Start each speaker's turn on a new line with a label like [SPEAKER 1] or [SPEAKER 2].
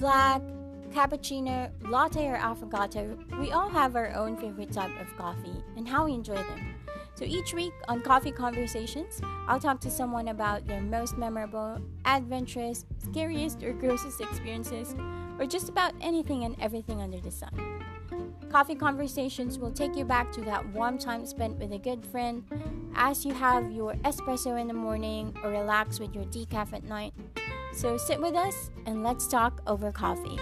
[SPEAKER 1] black, cappuccino, latte, or affogato, we all have our own favorite type of coffee and how we enjoy them. So each week on Coffee Conversations, I'll talk to someone about their most memorable, adventurous, scariest, or grossest experiences, or just about anything and everything under the sun. Coffee Conversations will take you back to that warm time spent with a good friend as you have your espresso in the morning or relax with your decaf at night. So sit with us and let's talk over coffee.